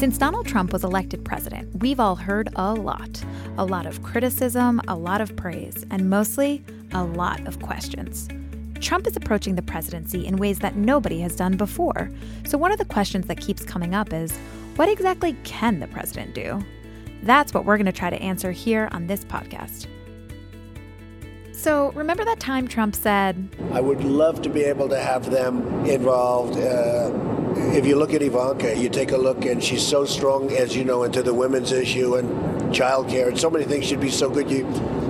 Since Donald Trump was elected president, we've all heard a lot. A lot of criticism, a lot of praise, and mostly a lot of questions. Trump is approaching the presidency in ways that nobody has done before. So, one of the questions that keeps coming up is what exactly can the president do? That's what we're going to try to answer here on this podcast. So, remember that time Trump said, I would love to be able to have them involved. Uh, if you look at Ivanka, you take a look, and she's so strong, as you know, into the women's issue and childcare, and so many things She'd be so good. You,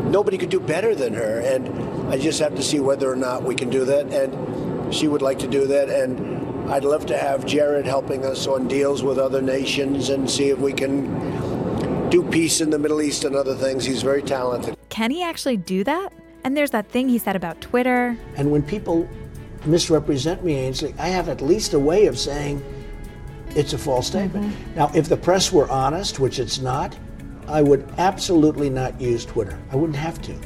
nobody could do better than her, and I just have to see whether or not we can do that. And she would like to do that, and I'd love to have Jared helping us on deals with other nations and see if we can do peace in the Middle East and other things. He's very talented. Can he actually do that? And there's that thing he said about Twitter. And when people misrepresent me, Ainsley, I have at least a way of saying it's a false statement. Mm-hmm. Now, if the press were honest, which it's not, I would absolutely not use Twitter. I wouldn't have to.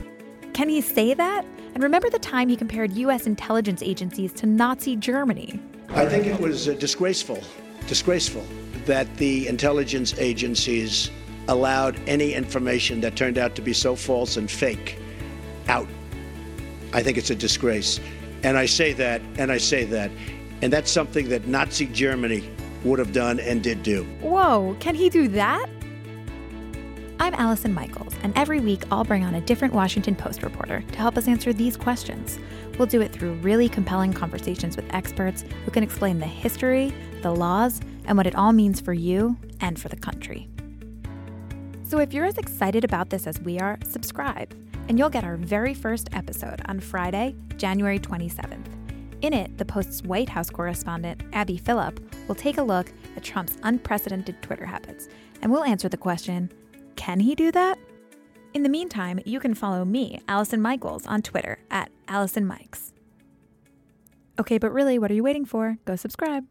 Can he say that? And remember the time he compared U.S. intelligence agencies to Nazi Germany? I think it was uh, disgraceful, disgraceful that the intelligence agencies allowed any information that turned out to be so false and fake out. I think it's a disgrace. And I say that, and I say that. And that's something that Nazi Germany would have done and did do. Whoa, can he do that? I'm Allison Michaels, and every week I'll bring on a different Washington Post reporter to help us answer these questions. We'll do it through really compelling conversations with experts who can explain the history, the laws, and what it all means for you and for the country. So if you're as excited about this as we are, subscribe and you'll get our very first episode on Friday, January 27th. In it, the Post's White House correspondent, Abby Phillip, will take a look at Trump's unprecedented Twitter habits, and we'll answer the question can he do that? In the meantime, you can follow me, Allison Michaels, on Twitter at Allison Mikes. Okay, but really, what are you waiting for? Go subscribe.